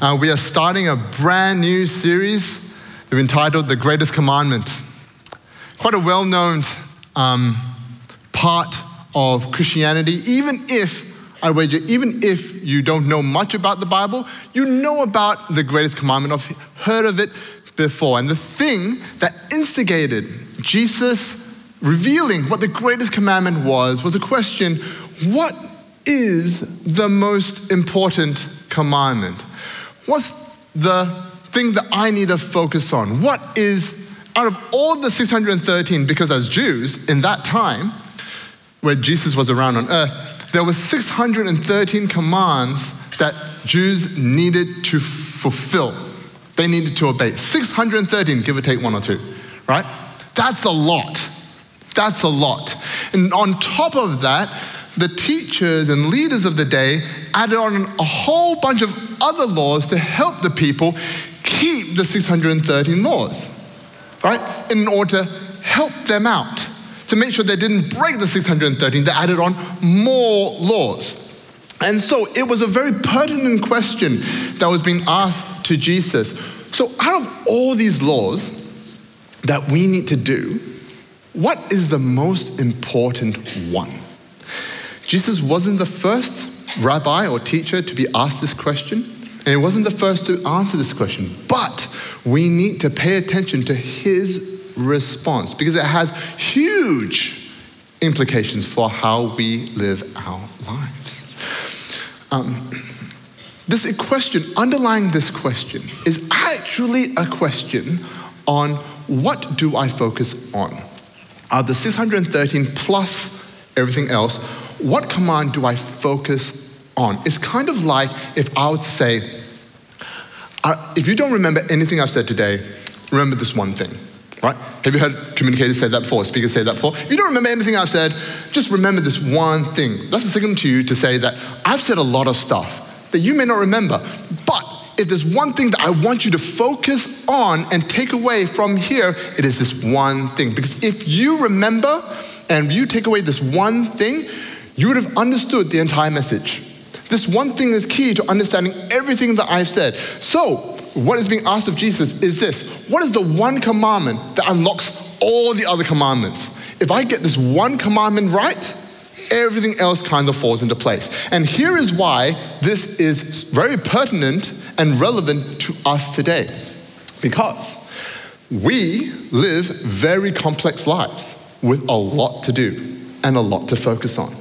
Uh, we are starting a brand new series we've entitled The Greatest Commandment. Quite a well known um, part of Christianity, even if, I wager, even if you don't know much about the Bible, you know about the greatest commandment, I've heard of it before. And the thing that instigated Jesus revealing what the greatest commandment was was a question what is the most important commandment? What's the thing that I need to focus on? What is, out of all the 613, because as Jews in that time, where Jesus was around on earth, there were 613 commands that Jews needed to fulfill. They needed to obey. 613, give or take one or two, right? That's a lot. That's a lot. And on top of that, the teachers and leaders of the day added on a whole bunch of other laws to help the people keep the 613 laws, right? In order to help them out, to make sure they didn't break the 613, they added on more laws. And so it was a very pertinent question that was being asked to Jesus. So, out of all these laws that we need to do, what is the most important one? Jesus wasn't the first rabbi or teacher to be asked this question, and he wasn't the first to answer this question. But we need to pay attention to his response because it has huge implications for how we live our lives. Um, this question, underlying this question, is actually a question on what do I focus on? Are the 613 plus everything else what command do I focus on? It's kind of like if I would say, if you don't remember anything I've said today, remember this one thing, right? Have you heard communicators say that before, speakers say that before? If you don't remember anything I've said, just remember this one thing. That's a signal to you to say that I've said a lot of stuff that you may not remember, but if there's one thing that I want you to focus on and take away from here, it is this one thing. Because if you remember and you take away this one thing, you would have understood the entire message. This one thing is key to understanding everything that I've said. So, what is being asked of Jesus is this What is the one commandment that unlocks all the other commandments? If I get this one commandment right, everything else kind of falls into place. And here is why this is very pertinent and relevant to us today. Because we live very complex lives with a lot to do and a lot to focus on.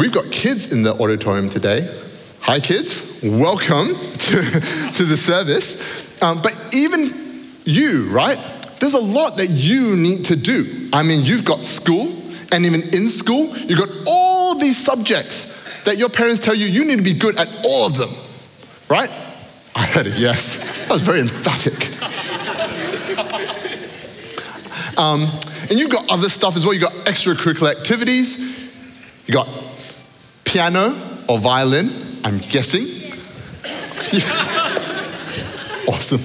We've got kids in the auditorium today. Hi, kids. Welcome to, to the service. Um, but even you, right? There's a lot that you need to do. I mean, you've got school, and even in school, you've got all these subjects that your parents tell you you need to be good at all of them, right? I heard it, yes. That was very emphatic. Um, and you've got other stuff as well. You've got extracurricular activities. You got piano or violin, I'm guessing. awesome.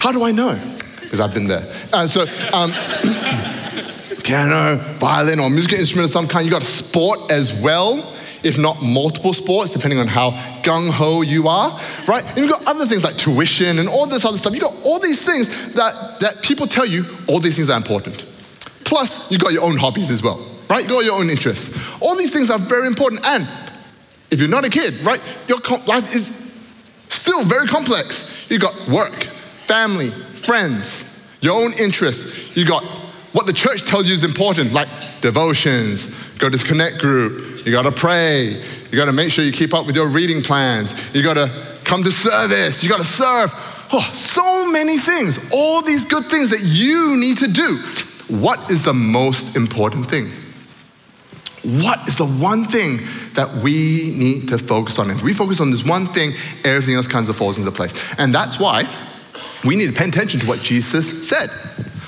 How do I know? Because I've been there. Uh, so, um, piano, violin, or musical instrument of some kind. You got a sport as well, if not multiple sports, depending on how gung ho you are, right? And you've got other things like tuition and all this other stuff. You've got all these things that, that people tell you all these things are important. Plus, you've got your own hobbies as well right? Got your own interests. All these things are very important. And if you're not a kid, right, your life is still very complex. You got work, family, friends, your own interests. You got what the church tells you is important, like devotions, go to this connect group, you gotta pray, you gotta make sure you keep up with your reading plans, you gotta come to service, you gotta serve. Oh, so many things, all these good things that you need to do. What is the most important thing? What is the one thing that we need to focus on? If we focus on this one thing, everything else kind of falls into place. And that's why we need to pay attention to what Jesus said.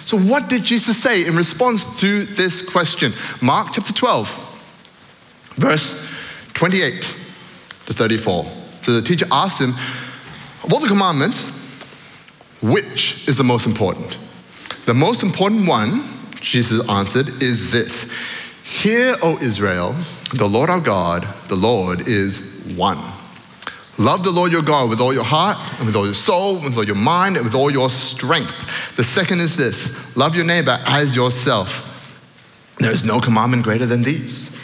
So, what did Jesus say in response to this question? Mark chapter 12, verse 28 to 34. So the teacher asked him, Of all the commandments, which is the most important? The most important one, Jesus answered, is this Hear, O Israel, the Lord our God, the Lord is one. Love the Lord your God with all your heart, and with all your soul, with all your mind, and with all your strength. The second is this love your neighbor as yourself. There is no commandment greater than these.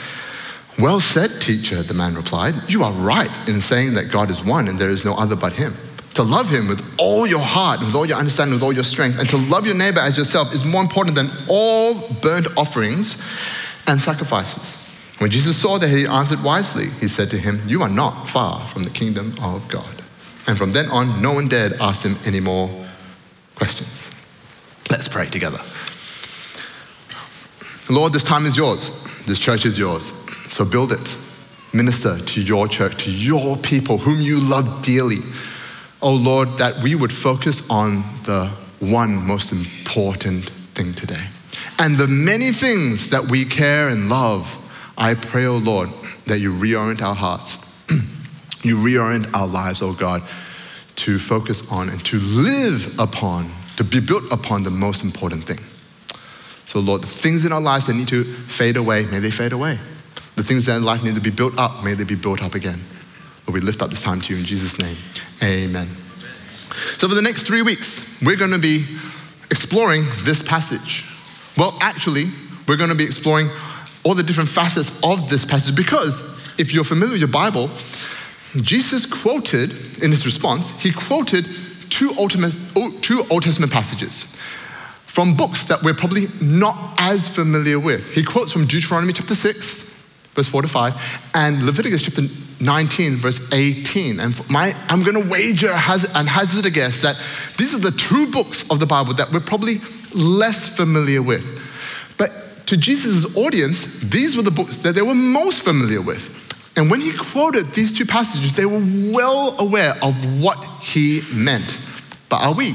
Well said, teacher, the man replied. You are right in saying that God is one and there is no other but him. To love him with all your heart, with all your understanding, with all your strength, and to love your neighbor as yourself is more important than all burnt offerings and sacrifices. When Jesus saw that he answered wisely, he said to him, You are not far from the kingdom of God. And from then on, no one dared ask him any more questions. Let's pray together. Lord, this time is yours. This church is yours. So build it. Minister to your church, to your people whom you love dearly. Oh Lord, that we would focus on the one most important thing today. And the many things that we care and love, I pray, oh Lord, that you reorient our hearts. you reorient our lives, oh God, to focus on and to live upon, to be built upon the most important thing. So, Lord, the things in our lives that need to fade away, may they fade away. The things that in life need to be built up, may they be built up again. Lord, we lift up this time to you in Jesus' name. Amen. So, for the next three weeks, we're going to be exploring this passage. Well, actually, we're going to be exploring all the different facets of this passage because if you're familiar with your Bible, Jesus quoted in his response, he quoted two Old Testament, oh, two Old Testament passages from books that we're probably not as familiar with. He quotes from Deuteronomy chapter 6, verse 4 to 5, and Leviticus chapter 19, verse 18. And my, I'm going to wager and hazard a guess that these are the two books of the Bible that we're probably less familiar with. But to Jesus' audience, these were the books that they were most familiar with. And when he quoted these two passages, they were well aware of what he meant. But are we?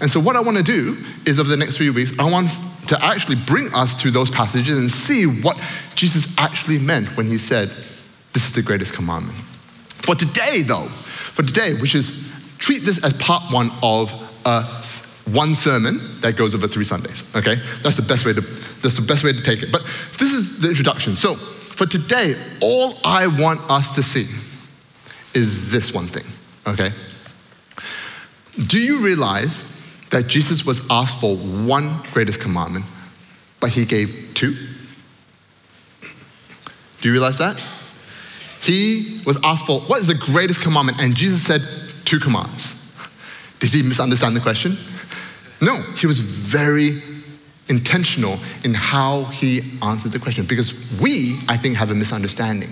And so, what I want to do is over the next three weeks, I want to actually bring us to those passages and see what Jesus actually meant when he said, This is the greatest commandment. For today, though, for today, which is treat this as part one of a one sermon that goes over three Sundays. Okay, that's the best way to that's the best way to take it. But this is the introduction. So for today, all I want us to see is this one thing. Okay, do you realize that Jesus was asked for one greatest commandment, but he gave two? Do you realize that? He was asked for what is the greatest commandment, and Jesus said two commands. Did he misunderstand the question? No, he was very intentional in how he answered the question because we, I think, have a misunderstanding.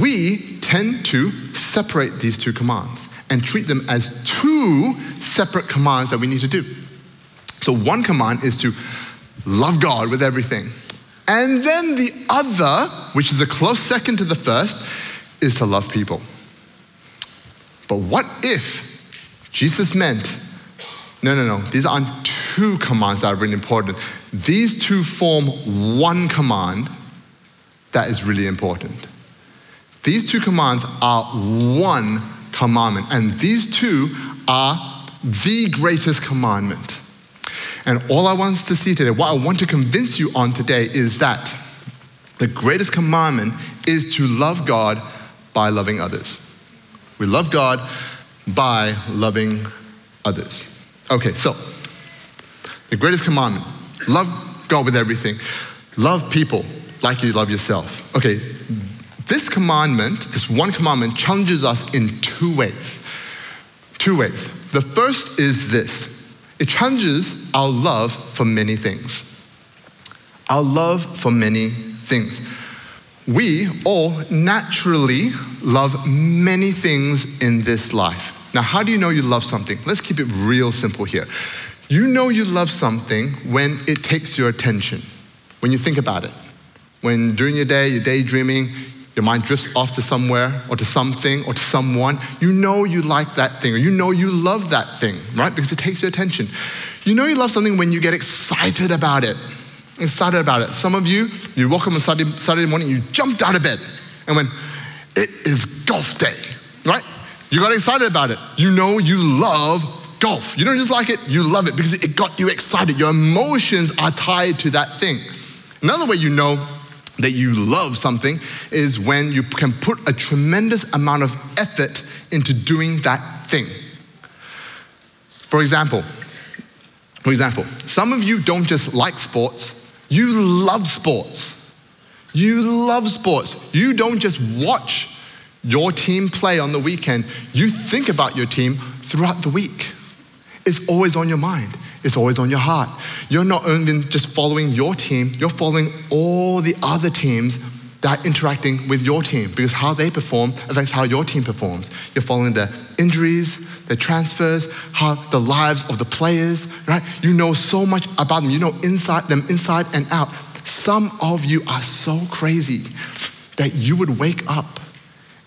We tend to separate these two commands and treat them as two separate commands that we need to do. So, one command is to love God with everything. And then the other, which is a close second to the first, is to love people. But what if Jesus meant, no, no, no, these aren't two commands that are really important. These two form one command that is really important. These two commands are one commandment, and these two are the greatest commandment. And all I want to see today, what I want to convince you on today is that the greatest commandment is to love God by loving others. We love God by loving others. Okay, so the greatest commandment love God with everything, love people like you love yourself. Okay, this commandment, this one commandment, challenges us in two ways. Two ways. The first is this it challenges our love for many things. Our love for many things. We all naturally love many things in this life. Now, how do you know you love something? Let's keep it real simple here. You know you love something when it takes your attention, when you think about it. When during your day, you're daydreaming, your mind drifts off to somewhere or to something or to someone, you know you like that thing or you know you love that thing, right? Because it takes your attention. You know you love something when you get excited about it. Excited about it. Some of you, you woke up on Saturday, Saturday morning, you jumped out of bed and went, it is golf day, right? You got excited about it. You know you love golf. You don't just like it, you love it because it got you excited. Your emotions are tied to that thing. Another way you know that you love something is when you can put a tremendous amount of effort into doing that thing. For example, for example, some of you don't just like sports, you love sports. You love sports. You don't just watch your team play on the weekend, you think about your team throughout the week. It's always on your mind, it's always on your heart. You're not only just following your team, you're following all the other teams that are interacting with your team because how they perform affects how your team performs. You're following their injuries, their transfers, how the lives of the players, right? You know so much about them. You know inside them inside and out. Some of you are so crazy that you would wake up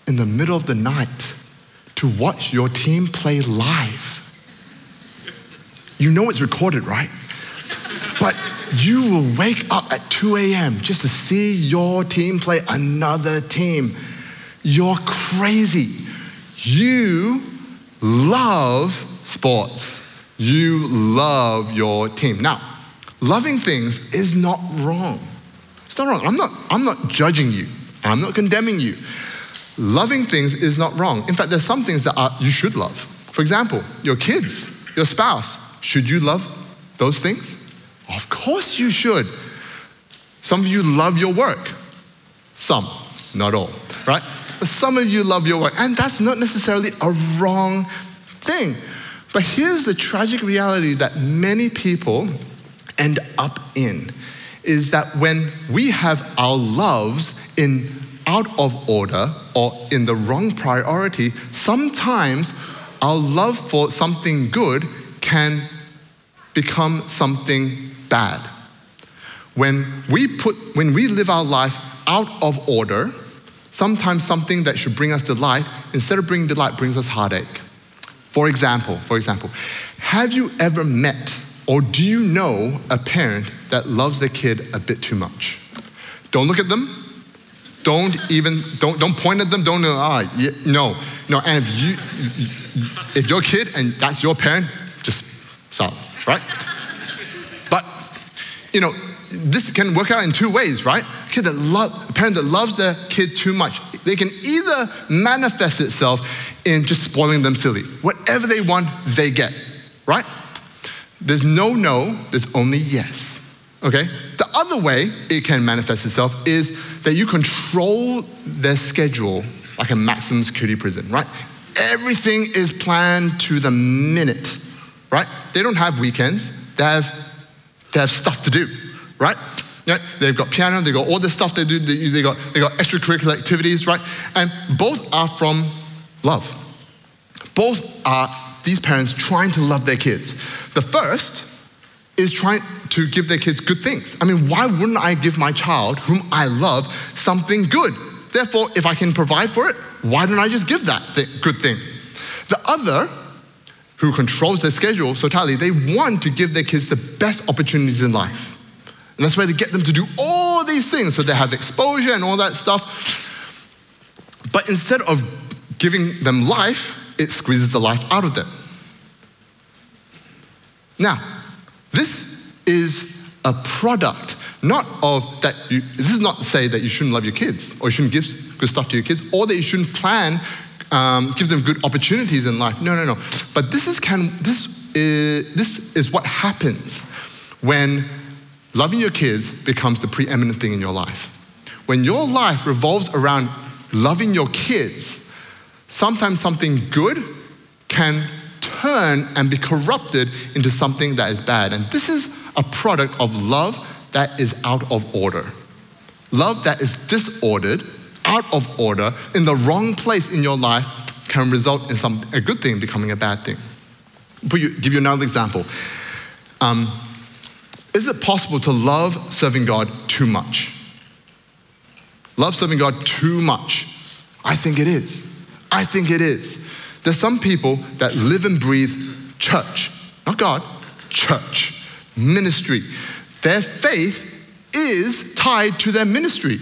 in the middle of the night to watch your team play live. You know it's recorded, right? But you will wake up at 2 a.m. just to see your team play another team. You're crazy. You love sports. You love your team. Now, loving things is not wrong. It's not wrong. I'm not, I'm not judging you. I'm not condemning you. Loving things is not wrong. In fact, there's some things that are, you should love. For example, your kids, your spouse. Should you love those things? Of course you should. Some of you love your work. Some, not all, right? But some of you love your work. And that's not necessarily a wrong thing. But here's the tragic reality that many people end up in is that when we have our loves in out of order or in the wrong priority, sometimes our love for something good can become something bad. When we put when we live our life out of order, sometimes something that should bring us delight, instead of bringing delight, brings us heartache. For example, for example, have you ever met or do you know a parent that loves their kid a bit too much? Don't look at them, don't even, don't, don't point at them. Don't, ah, no. No, and if you, if your kid and that's your parent, just silence, right? but, you know, this can work out in two ways, right? Kid that love, a parent that loves their kid too much, they can either manifest itself in just spoiling them silly. Whatever they want, they get, right? There's no no, there's only yes. Okay? The other way it can manifest itself is that you control their schedule like a maximum security prison, right? Everything is planned to the minute, right? They don't have weekends, they have, they have stuff to do, right? They've got piano, they've got all the stuff they do, they got, they got extracurricular activities, right? And both are from love. Both are these parents trying to love their kids. The first is trying to give their kids good things. I mean, why wouldn't I give my child, whom I love, something good? Therefore, if I can provide for it, why don't I just give that good thing? The other, who controls their schedule so tightly, they want to give their kids the best opportunities in life. And that's why they get them to do all these things so they have exposure and all that stuff. But instead of giving them life, it squeezes the life out of them. Now, this is a product, not of that you, this is not to say that you shouldn't love your kids or you shouldn't give good stuff to your kids or that you shouldn't plan, um, give them good opportunities in life. No, no, no. But this is, can, this is, this is what happens when loving your kids becomes the preeminent thing in your life. When your life revolves around loving your kids, sometimes something good can turn and be corrupted into something that is bad. And this is a product of love that is out of order. Love that is disordered, out of order, in the wrong place in your life can result in some, a good thing becoming a bad thing. You, give you another example. Um, is it possible to love serving God too much? Love serving God too much? I think it is. I think it is. There's some people that live and breathe church, not God, church, ministry. Their faith is tied to their ministry.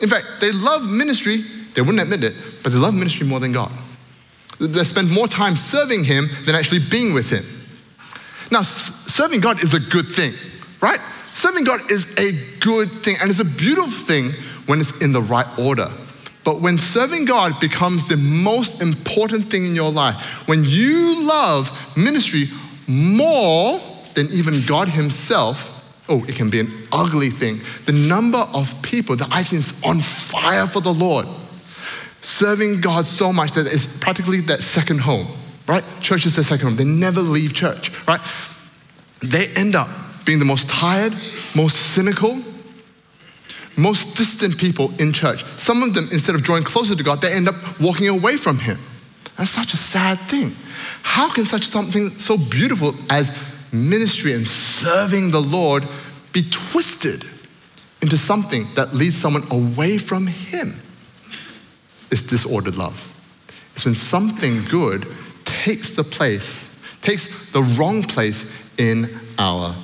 In fact, they love ministry, they wouldn't admit it, but they love ministry more than God. They spend more time serving Him than actually being with Him. Now, serving God is a good thing, right? Serving God is a good thing, and it's a beautiful thing when it's in the right order. But when serving God becomes the most important thing in your life, when you love ministry more than even God Himself, oh, it can be an ugly thing. The number of people that I've seen is on fire for the Lord, serving God so much that it's practically that second home, right? Church is their second home. They never leave church, right? They end up being the most tired, most cynical, most distant people in church. Some of them, instead of drawing closer to God, they end up walking away from Him. That's such a sad thing. How can such something so beautiful as ministry and serving the Lord be twisted into something that leads someone away from Him? It's disordered love. It's when something good takes the place, takes the wrong place in our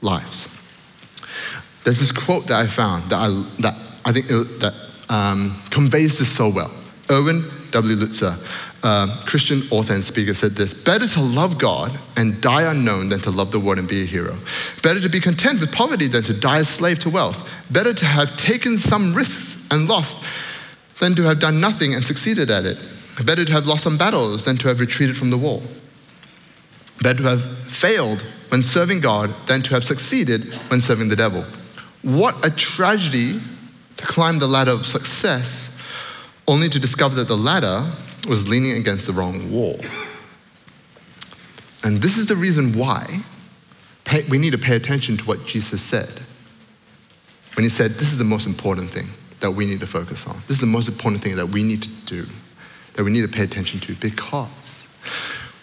lives. There's this quote that I found that I, that I think it, that um, conveys this so well. Erwin W. Lutzer, uh, Christian author and speaker, said this Better to love God and die unknown than to love the world and be a hero. Better to be content with poverty than to die a slave to wealth. Better to have taken some risks and lost than to have done nothing and succeeded at it. Better to have lost some battles than to have retreated from the war. Better to have failed when serving God than to have succeeded when serving the devil. What a tragedy to climb the ladder of success only to discover that the ladder was leaning against the wrong wall. And this is the reason why we need to pay attention to what Jesus said. When he said, This is the most important thing that we need to focus on. This is the most important thing that we need to do, that we need to pay attention to, because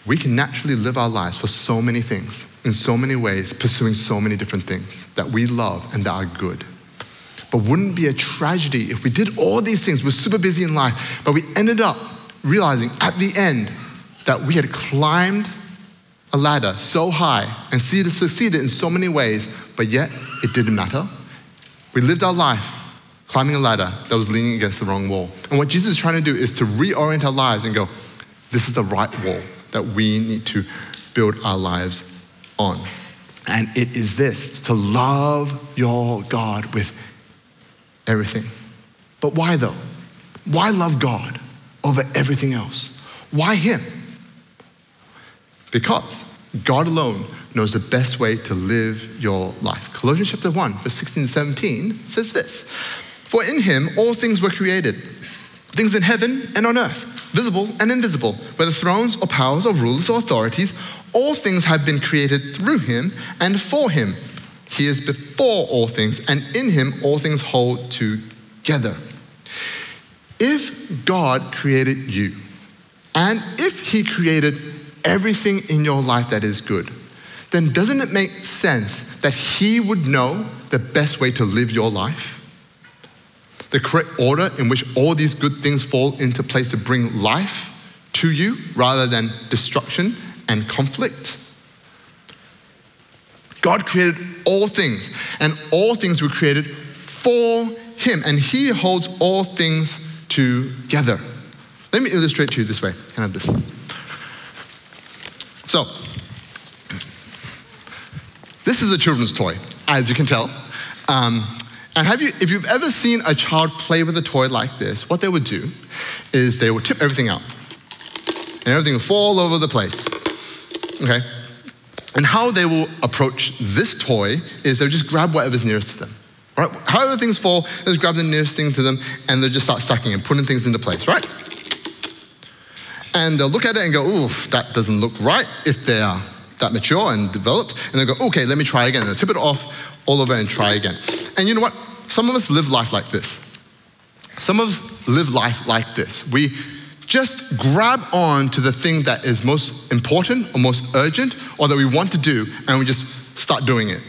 we can naturally live our lives for so many things, in so many ways, pursuing so many different things that we love and that are good. But wouldn't be a tragedy if we did all these things, we're super busy in life, but we ended up realizing at the end that we had climbed a ladder so high and succeeded in so many ways, but yet it didn't matter. We lived our life climbing a ladder that was leaning against the wrong wall. And what Jesus is trying to do is to reorient our lives and go, this is the right wall that we need to build our lives on. And it is this to love your God with everything. But why though? Why love God over everything else? Why Him? Because God alone knows the best way to live your life. Colossians chapter 1, verse 16 and 17 says this For in Him all things were created, things in heaven and on earth visible and invisible, whether thrones or powers or rulers or authorities, all things have been created through him and for him. He is before all things, and in him all things hold together. If God created you, and if he created everything in your life that is good, then doesn't it make sense that he would know the best way to live your life? the correct order in which all these good things fall into place to bring life to you rather than destruction and conflict. God created all things, and all things were created for Him, and He holds all things together. Let me illustrate to you this way. Can I have this? So, this is a children's toy, as you can tell. Um, and have you, if you've ever seen a child play with a toy like this, what they would do is they would tip everything out. And everything would fall over the place. Okay? And how they will approach this toy is they'll just grab whatever's nearest to them. Right? However things fall, they just grab the nearest thing to them and they'll just start stacking and putting things into place, right? And they'll look at it and go, oof, that doesn't look right if they are that mature and developed. And they'll go, okay, let me try again. And they'll tip it off all over and try again. And you know what? Some of us live life like this. Some of us live life like this. We just grab on to the thing that is most important or most urgent or that we want to do and we just start doing it.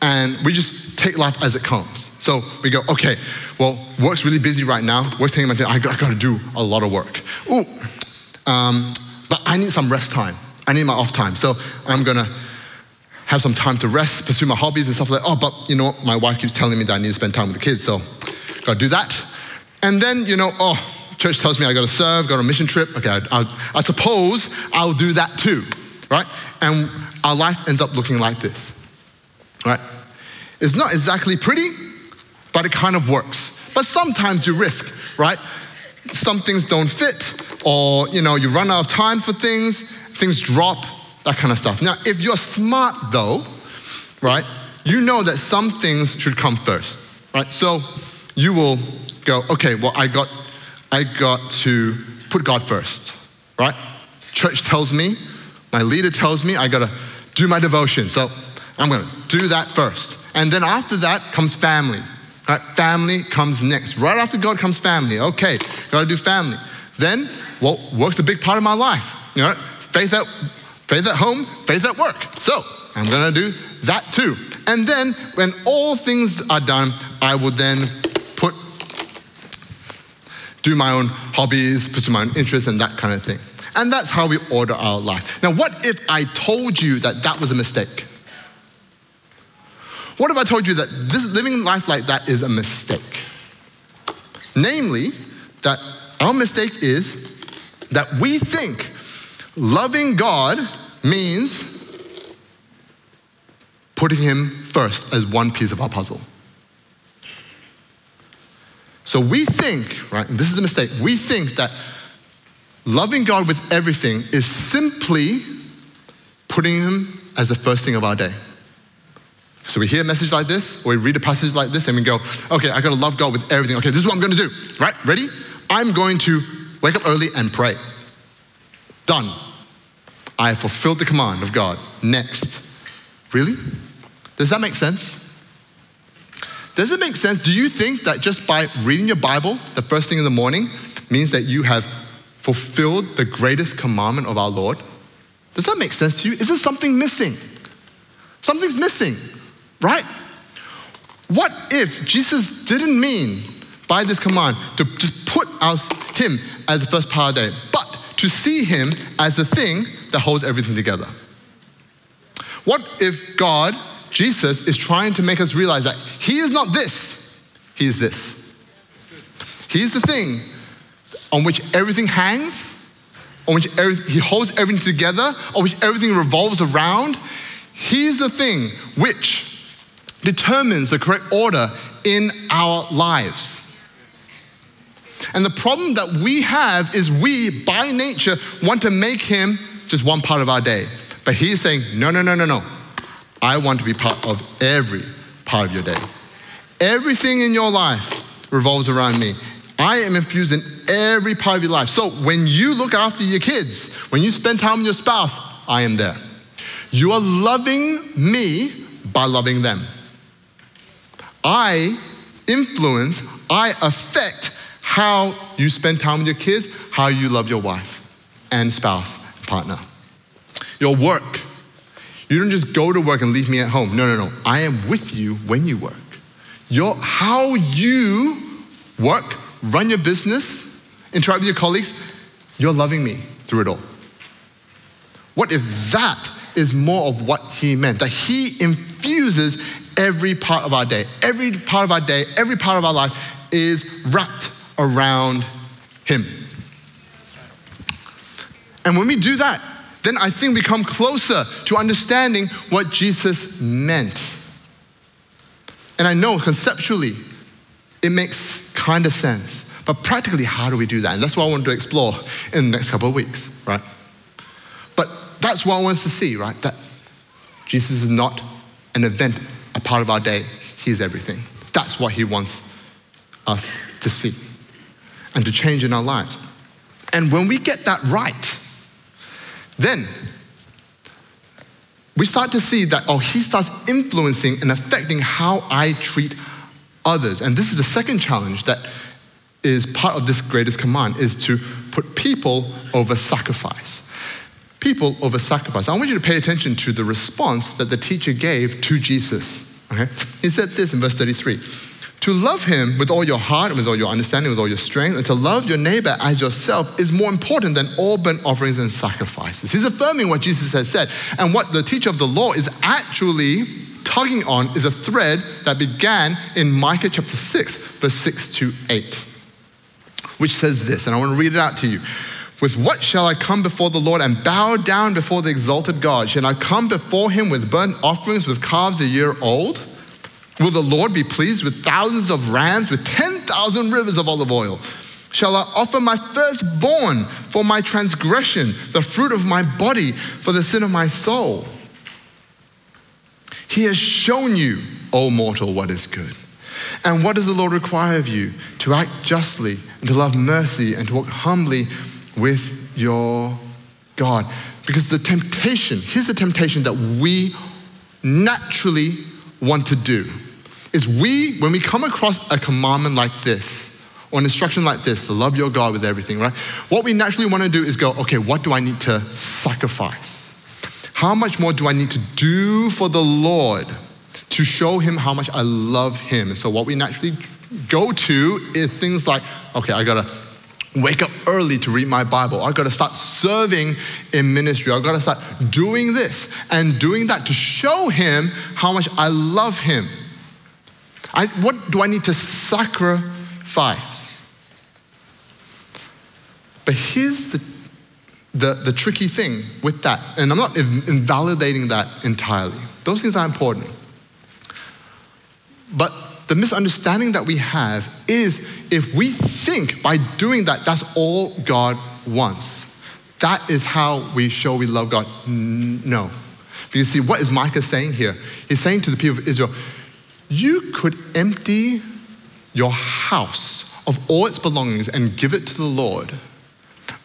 And we just take life as it comes. So we go, okay, well, work's really busy right now. Work's taking my time. I got, to do a lot of work. Ooh, um, but I need some rest time. I need my off time. So I'm gonna have some time to rest, pursue my hobbies and stuff like that. Oh, but you know? My wife keeps telling me that I need to spend time with the kids, so gotta do that. And then, you know, oh, church tells me I gotta serve, go on a mission trip. Okay, I, I, I suppose I'll do that too, right? And our life ends up looking like this, right? It's not exactly pretty, but it kind of works. But sometimes you risk, right? Some things don't fit, or you know, you run out of time for things, things drop, that kind of stuff. Now, if you're smart though, right, you know that some things should come first, right? So you will go, okay, well, I got, I got to put God first, right? Church tells me, my leader tells me I gotta do my devotion. So I'm gonna do that first. And then after that comes family. Right? Family comes next. Right after God comes family. Okay, gotta do family. Then what work's a big part of my life. You know, faith at faith at home, faith at work. So I'm gonna do that too. And then when all things are done, I will then do my own hobbies, pursue my own interests, and that kind of thing. And that's how we order our life. Now, what if I told you that that was a mistake? What if I told you that this living life like that is a mistake? Namely, that our mistake is that we think loving God means putting Him first as one piece of our puzzle. So we think, right, and this is a mistake, we think that loving God with everything is simply putting Him as the first thing of our day. So we hear a message like this, or we read a passage like this, and we go, okay, I gotta love God with everything. Okay, this is what I'm gonna do, right? Ready? I'm going to wake up early and pray. Done. I have fulfilled the command of God. Next. Really? Does that make sense? Does it make sense? Do you think that just by reading your Bible the first thing in the morning means that you have fulfilled the greatest commandment of our Lord? Does that make sense to you? Is there something missing? Something's missing right? What if Jesus didn't mean by this command to just put us, him as the first power day, but to see him as the thing that holds everything together? What if God, Jesus, is trying to make us realize that he is not this, he is this? He's the thing on which everything hangs, on which he holds everything together, on which everything revolves around. He's the thing which determines the correct order in our lives. And the problem that we have is we, by nature, want to make him just one part of our day. But he's saying, no, no, no, no, no. I want to be part of every part of your day. Everything in your life revolves around me. I am infused in every part of your life. So when you look after your kids, when you spend time with your spouse, I am there. You are loving me by loving them. I influence, I affect how you spend time with your kids, how you love your wife and spouse, partner. Your work. You don't just go to work and leave me at home. No, no, no. I am with you when you work. Your, how you work, run your business, interact with your colleagues, you're loving me through it all. What if that is more of what he meant? That he infuses every part of our day. Every part of our day, every part of our life is wrapped around Him. And when we do that, then I think we come closer to understanding what Jesus meant. And I know conceptually it makes kind of sense. But practically, how do we do that? And that's what I want to explore in the next couple of weeks, right? But that's what I want us to see, right? That Jesus is not an event a part of our day. He's everything. That's what He wants us to see and to change in our lives. And when we get that right, then we start to see that, oh, He starts influencing and affecting how I treat others. And this is the second challenge that is part of this greatest command is to put people over sacrifice people over sacrifice. I want you to pay attention to the response that the teacher gave to Jesus. Okay? He said this in verse 33 To love him with all your heart with all your understanding, with all your strength, and to love your neighbor as yourself is more important than all burnt offerings and sacrifices. He's affirming what Jesus has said. And what the teacher of the law is actually tugging on is a thread that began in Micah chapter 6, verse 6 to 8, which says this, and I want to read it out to you. With what shall I come before the Lord and bow down before the exalted God? Shall I come before him with burnt offerings, with calves a year old? Will the Lord be pleased with thousands of rams, with 10,000 rivers of olive oil? Shall I offer my firstborn for my transgression, the fruit of my body for the sin of my soul? He has shown you, O mortal, what is good. And what does the Lord require of you? To act justly and to love mercy and to walk humbly with your God. Because the temptation, here's the temptation that we naturally want to do is we, when we come across a commandment like this, or an instruction like this, to love your God with everything, right? What we naturally want to do is go, okay, what do I need to sacrifice? How much more do I need to do for the Lord to show him how much I love him? And so what we naturally go to is things like, okay, I gotta wake up early to read my Bible. I gotta start serving in ministry. I gotta start doing this and doing that to show him how much I love him. I, what do I need to sacrifice? But here's the, the, the tricky thing with that, and I'm not invalidating that entirely. Those things are important. But the misunderstanding that we have is if we think by doing that, that's all God wants. That is how we show we love God. No. Because see, what is Micah saying here? He's saying to the people of Israel, you could empty your house of all its belongings and give it to the Lord,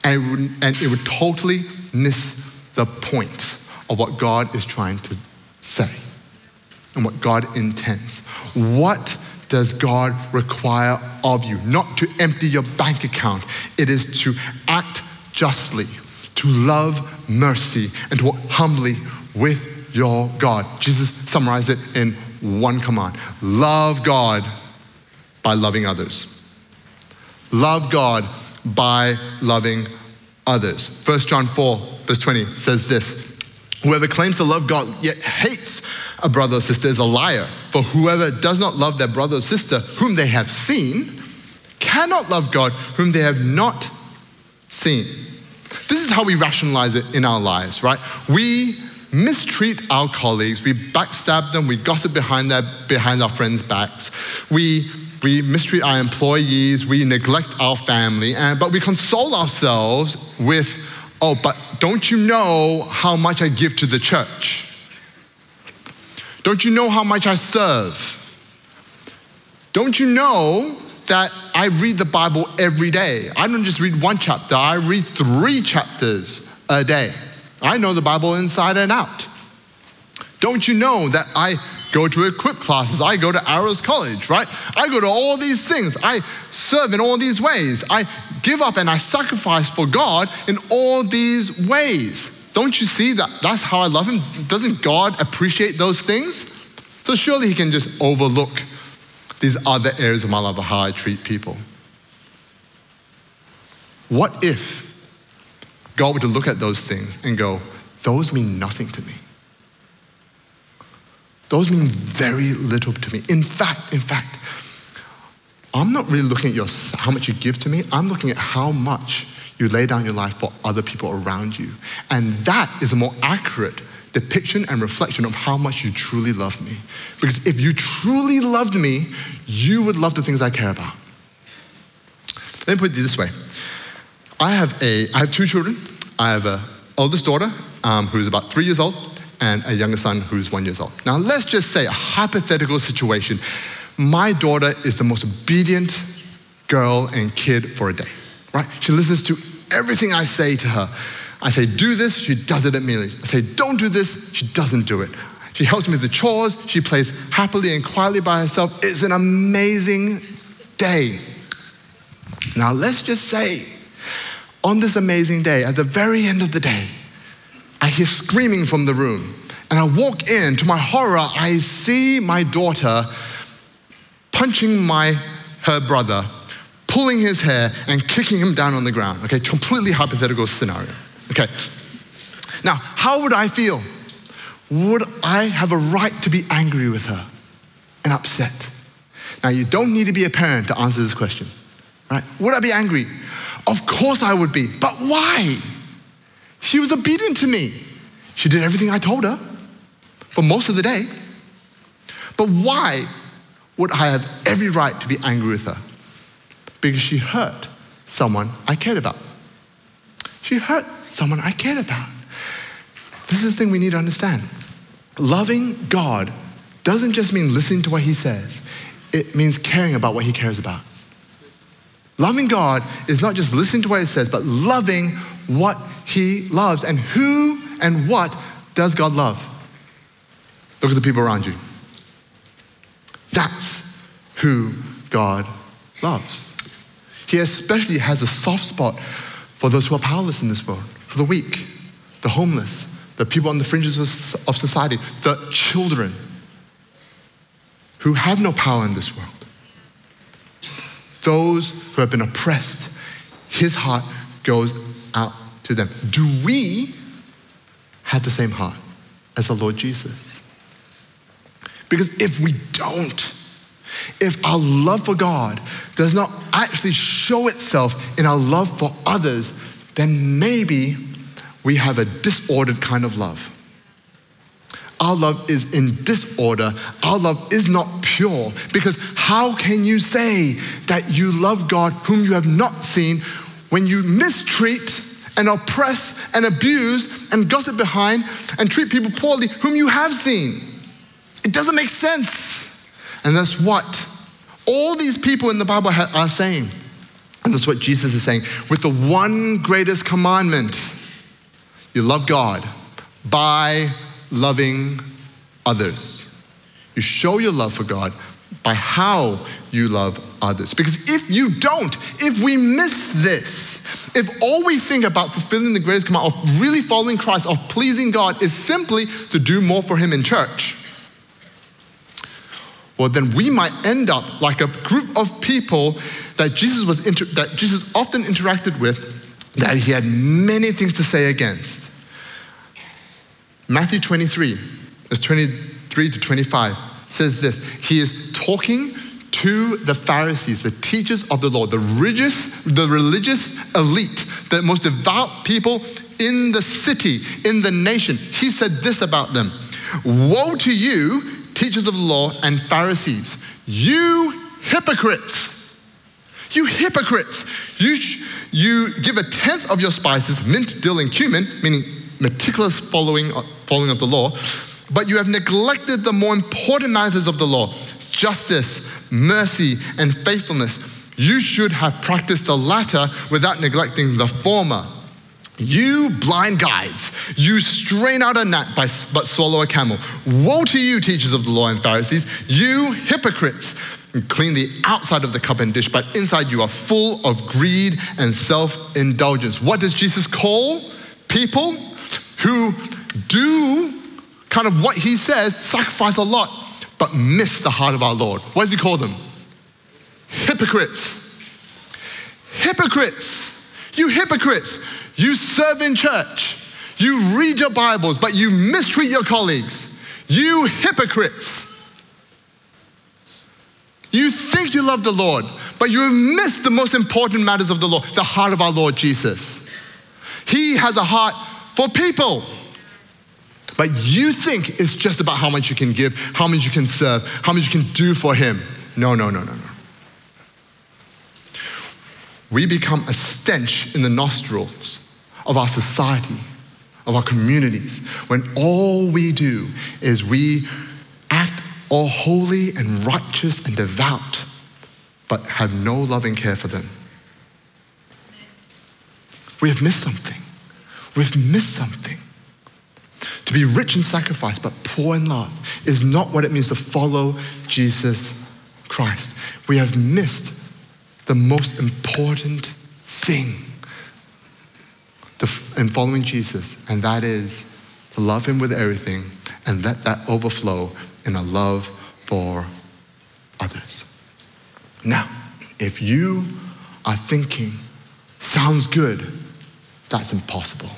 and it would, and it would totally miss the point of what God is trying to say and what God intends. What does God require of you? Not to empty your bank account, it is to act justly, to love mercy, and to walk humbly with your God. Jesus summarized it in one command love God by loving others. Love God by loving others. 1 John 4, verse 20 says this Whoever claims to love God yet hates a brother or sister is a liar. For whoever does not love their brother or sister whom they have seen cannot love God whom they have not seen. This is how we rationalize it in our lives, right? We mistreat our colleagues, we backstab them, we gossip behind, their, behind our friends' backs, we, we mistreat our employees, we neglect our family, and, but we console ourselves with, oh, but don't you know how much I give to the church? Don't you know how much I serve? Don't you know that I read the Bible every day? I don't just read one chapter, I read three chapters a day. I know the Bible inside and out. Don't you know that I go to equip classes, I go to Arrows College, right? I go to all these things. I serve in all these ways. I give up and I sacrifice for God in all these ways. Don't you see that that's how I love him? Doesn't God appreciate those things? So surely he can just overlook these other areas of my life of how I treat people. What if God would look at those things and go, those mean nothing to me. Those mean very little to me. In fact, in fact, I'm not really looking at your, how much you give to me. I'm looking at how much you lay down your life for other people around you. And that is a more accurate depiction and reflection of how much you truly love me. Because if you truly loved me, you would love the things I care about. Let me put it this way I have, a, I have two children. I have an oldest daughter um, who's about three years old and a younger son who's one years old. Now, let's just say a hypothetical situation. My daughter is the most obedient girl and kid for a day, right? She listens to everything I say to her. I say, do this, she does it immediately. I say, don't do this, she doesn't do it. She helps me with the chores, she plays happily and quietly by herself. It's an amazing day. Now, let's just say on this amazing day, at the very end of the day, I hear screaming from the room. And I walk in, to my horror, I see my daughter punching my, her brother, pulling his hair, and kicking him down on the ground. Okay, completely hypothetical scenario. Okay. Now, how would I feel? Would I have a right to be angry with her and upset? Now, you don't need to be a parent to answer this question, right? Would I be angry? Of course I would be. But why? She was obedient to me. She did everything I told her for most of the day. But why would I have every right to be angry with her because she hurt someone I cared about. She hurt someone I cared about. This is the thing we need to understand. Loving God doesn't just mean listening to what He says, it means caring about what He cares about. Loving God is not just listening to what He says, but loving what He loves. And who and what does God love? Look at the people around you. That's who God loves. He especially has a soft spot for those who are powerless in this world, for the weak, the homeless, the people on the fringes of society, the children who have no power in this world. Those who have been oppressed, his heart goes out to them. Do we have the same heart as the Lord Jesus? Because if we don't, if our love for God does not actually show itself in our love for others, then maybe we have a disordered kind of love. Our love is in disorder. Our love is not pure. Because how can you say that you love God whom you have not seen when you mistreat and oppress and abuse and gossip behind and treat people poorly whom you have seen? It doesn't make sense. And that's what all these people in the Bible are saying. And that's what Jesus is saying. With the one greatest commandment, you love God by loving others. You show your love for God by how you love others. Because if you don't, if we miss this, if all we think about fulfilling the greatest command of really following Christ, of pleasing God, is simply to do more for Him in church, well, then we might end up like a group of people that Jesus was inter- that Jesus often interacted with, that he had many things to say against. Matthew 23, verse 23 to 25 says this. He is talking to the Pharisees, the teachers of the law, the religious, the religious elite, the most devout people in the city, in the nation. He said this about them Woe to you, teachers of the law and Pharisees, you hypocrites! You hypocrites! You, you give a tenth of your spices, mint, dill, and cumin, meaning meticulous following, uh, following of the law, but you have neglected the more important matters of the law justice, mercy, and faithfulness. You should have practiced the latter without neglecting the former. You blind guides, you strain out a gnat but swallow a camel. Woe to you, teachers of the law and Pharisees, you hypocrites! Clean the outside of the cup and dish, but inside you are full of greed and self indulgence. What does Jesus call people who do kind of what he says, sacrifice a lot, but miss the heart of our Lord? What does he call them? Hypocrites. Hypocrites. You hypocrites. You serve in church. You read your Bibles, but you mistreat your colleagues. You hypocrites. You think you love the Lord, but you miss the most important matters of the Lord, the heart of our Lord Jesus. He has a heart for people. But you think it's just about how much you can give, how much you can serve, how much you can do for Him. No, no, no, no, no. We become a stench in the nostrils of our society, of our communities, when all we do is we act all holy and righteous and devout, but have no loving care for them. We have missed something. We've missed something. To be rich in sacrifice but poor in love is not what it means to follow Jesus Christ. We have missed the most important thing in following Jesus, and that is to love Him with everything and let that overflow in a love for others. Now, if you are thinking, sounds good, that's impossible.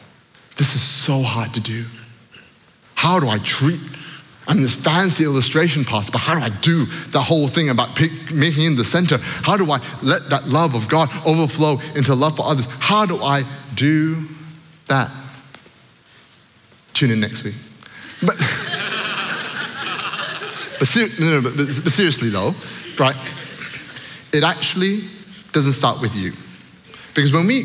This is so hard to do. How do I treat? I'm this fancy illustration pastor, but how do I do the whole thing about pick, making him the center? How do I let that love of God overflow into love for others? How do I do that? Tune in next week. But But, ser- no, no, but, but seriously though, right? It actually doesn't start with you. Because when we,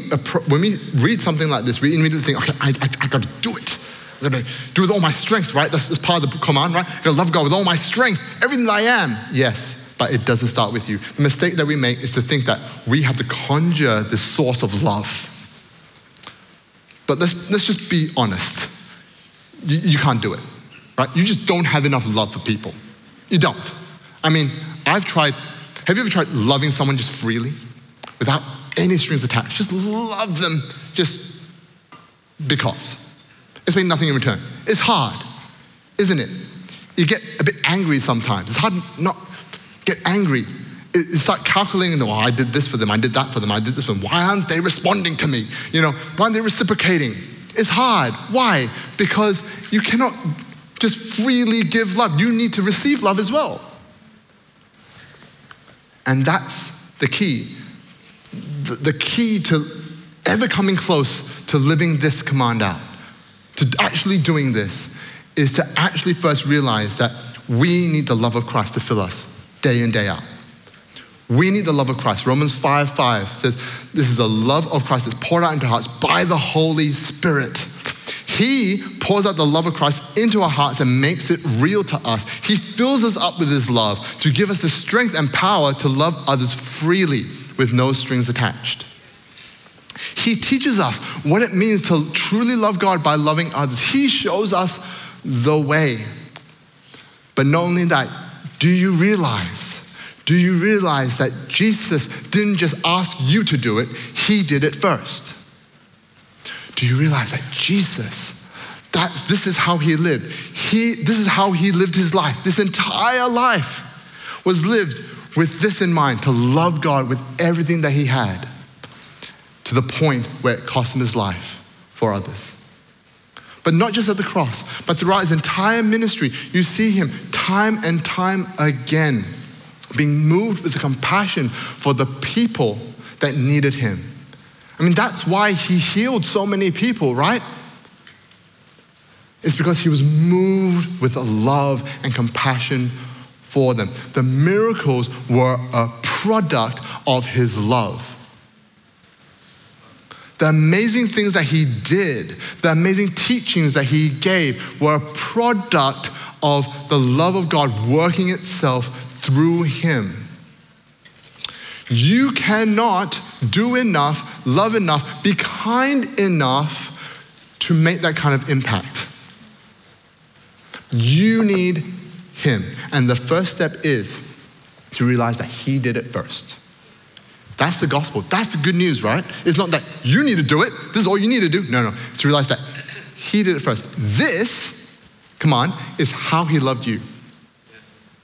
when we read something like this, we immediately think, okay, I, I, I got to do it. Going to do it with all my strength, right? That's, that's part of the command, right? I got to love God with all my strength, everything that I am. Yes, but it doesn't start with you. The mistake that we make is to think that we have to conjure this source of love. But let's, let's just be honest. You, you can't do it, right? You just don't have enough love for people. You don't. I mean, I've tried, have you ever tried loving someone just freely without any strings attached? Just love them just because. Expect nothing in return. It's hard, isn't it? You get a bit angry sometimes. It's hard not get angry. It's like calculating, well, oh, I did this for them, I did that for them, I did this for them. Why aren't they responding to me? You know, why aren't they reciprocating? It's hard. Why? Because you cannot just freely give love. You need to receive love as well. And that's the key. The, the key to ever coming close to living this command out, to actually doing this, is to actually first realize that we need the love of Christ to fill us day in, day out. We need the love of Christ. Romans 5 5 says, This is the love of Christ that's poured out into our hearts by the Holy Spirit. He pours out the love of Christ into our hearts and makes it real to us. He fills us up with His love to give us the strength and power to love others freely with no strings attached. He teaches us what it means to truly love God by loving others. He shows us the way. But not only that, do you realize? Do you realize that Jesus didn't just ask you to do it, He did it first? Do you realize that Jesus, that this is how He lived? He, this is how He lived His life. This entire life was lived with this in mind to love God with everything that He had to the point where it cost Him His life for others. But not just at the cross, but throughout his entire ministry, you see him time and time again being moved with compassion for the people that needed him. I mean, that's why he healed so many people, right? It's because he was moved with a love and compassion for them. The miracles were a product of his love. The amazing things that he did, the amazing teachings that he gave were a product of the love of God working itself through him. You cannot do enough, love enough, be kind enough to make that kind of impact. You need him. And the first step is to realize that he did it first. That's the gospel. That's the good news, right? It's not that you need to do it. This is all you need to do. No, no. It's to realize that He did it first. This, come on, is how He loved you.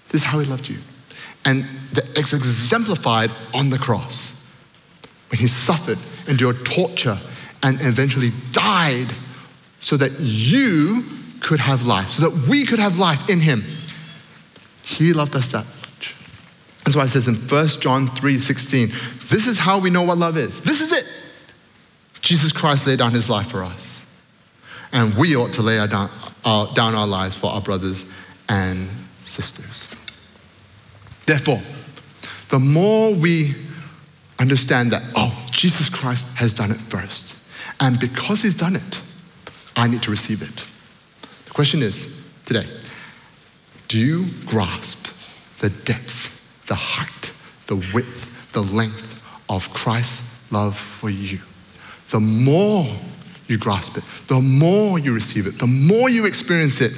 This is how He loved you. And it's exemplified on the cross when He suffered, endured torture, and eventually died so that you could have life, so that we could have life in Him. He loved us that much. that's why it says in 1 John 3 16, this is how we know what love is. This is it. Jesus Christ laid down his life for us. And we ought to lay our down, our, down our lives for our brothers and sisters. Therefore, the more we understand that, oh, Jesus Christ has done it first. And because he's done it, I need to receive it. The question is today, do you grasp the depth the height, the width, the length of Christ's love for you. The more you grasp it, the more you receive it, the more you experience it,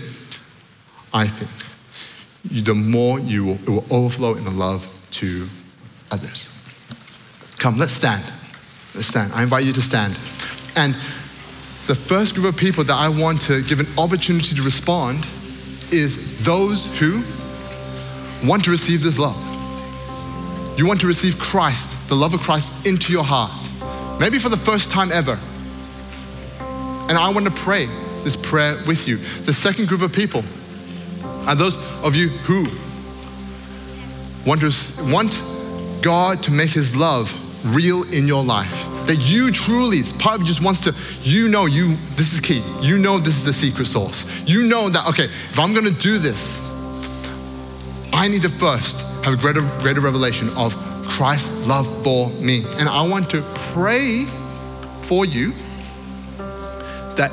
I think, the more you will, it will overflow in the love to others. Come, let's stand. Let's stand. I invite you to stand. And the first group of people that I want to give an opportunity to respond is those who want to receive this love. You want to receive Christ, the love of Christ, into your heart. Maybe for the first time ever. And I want to pray this prayer with you. The second group of people are those of you who want, to, want God to make his love real in your life. That you truly, part of you just wants to, you know, you, this is key. You know this is the secret sauce. You know that, okay, if I'm gonna do this, I need to first have a greater, greater revelation of Christ's love for me. And I want to pray for you that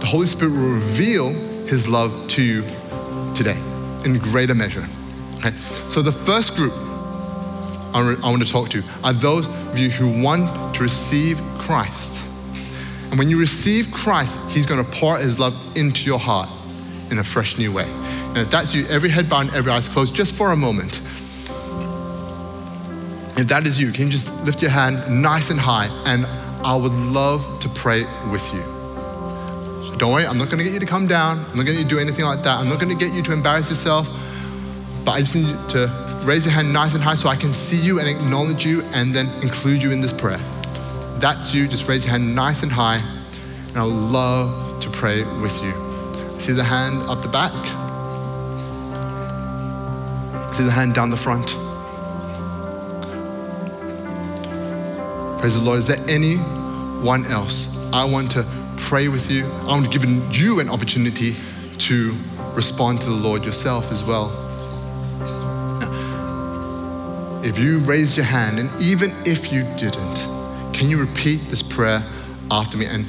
the Holy Spirit will reveal his love to you today in greater measure. Okay? So the first group I want to talk to are those of you who want to receive Christ. And when you receive Christ, He's going to pour His love into your heart in a fresh new way. And if that's you, every head bowed, every eyes closed, just for a moment. If that is you, can you just lift your hand nice and high? And I would love to pray with you. Don't worry, I'm not going to get you to come down. I'm not going to do anything like that. I'm not going to get you to embarrass yourself. But I just need you to raise your hand nice and high so I can see you and acknowledge you and then include you in this prayer. That's you. Just raise your hand nice and high. And I would love to pray with you. See the hand up the back? See the hand down the front? Praise the Lord. Is there anyone else? I want to pray with you. I want to give you an opportunity to respond to the Lord yourself as well. If you raised your hand, and even if you didn't, can you repeat this prayer after me? And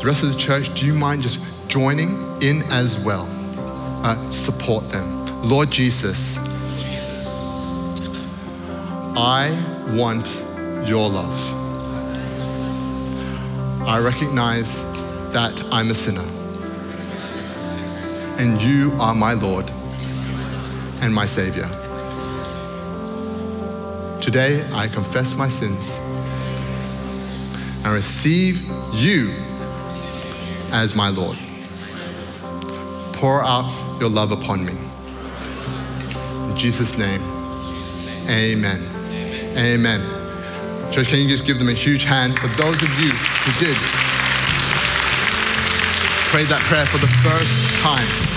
the rest of the church, do you mind just joining in as well? Uh, support them. Lord Jesus, I want your love. I recognize that I'm a sinner. And you are my Lord and my Savior. Today, I confess my sins and receive you as my Lord. Pour out your love upon me. In Jesus' name, amen. Amen. Church, can you just give them a huge hand for those of you who did pray that prayer for the first time?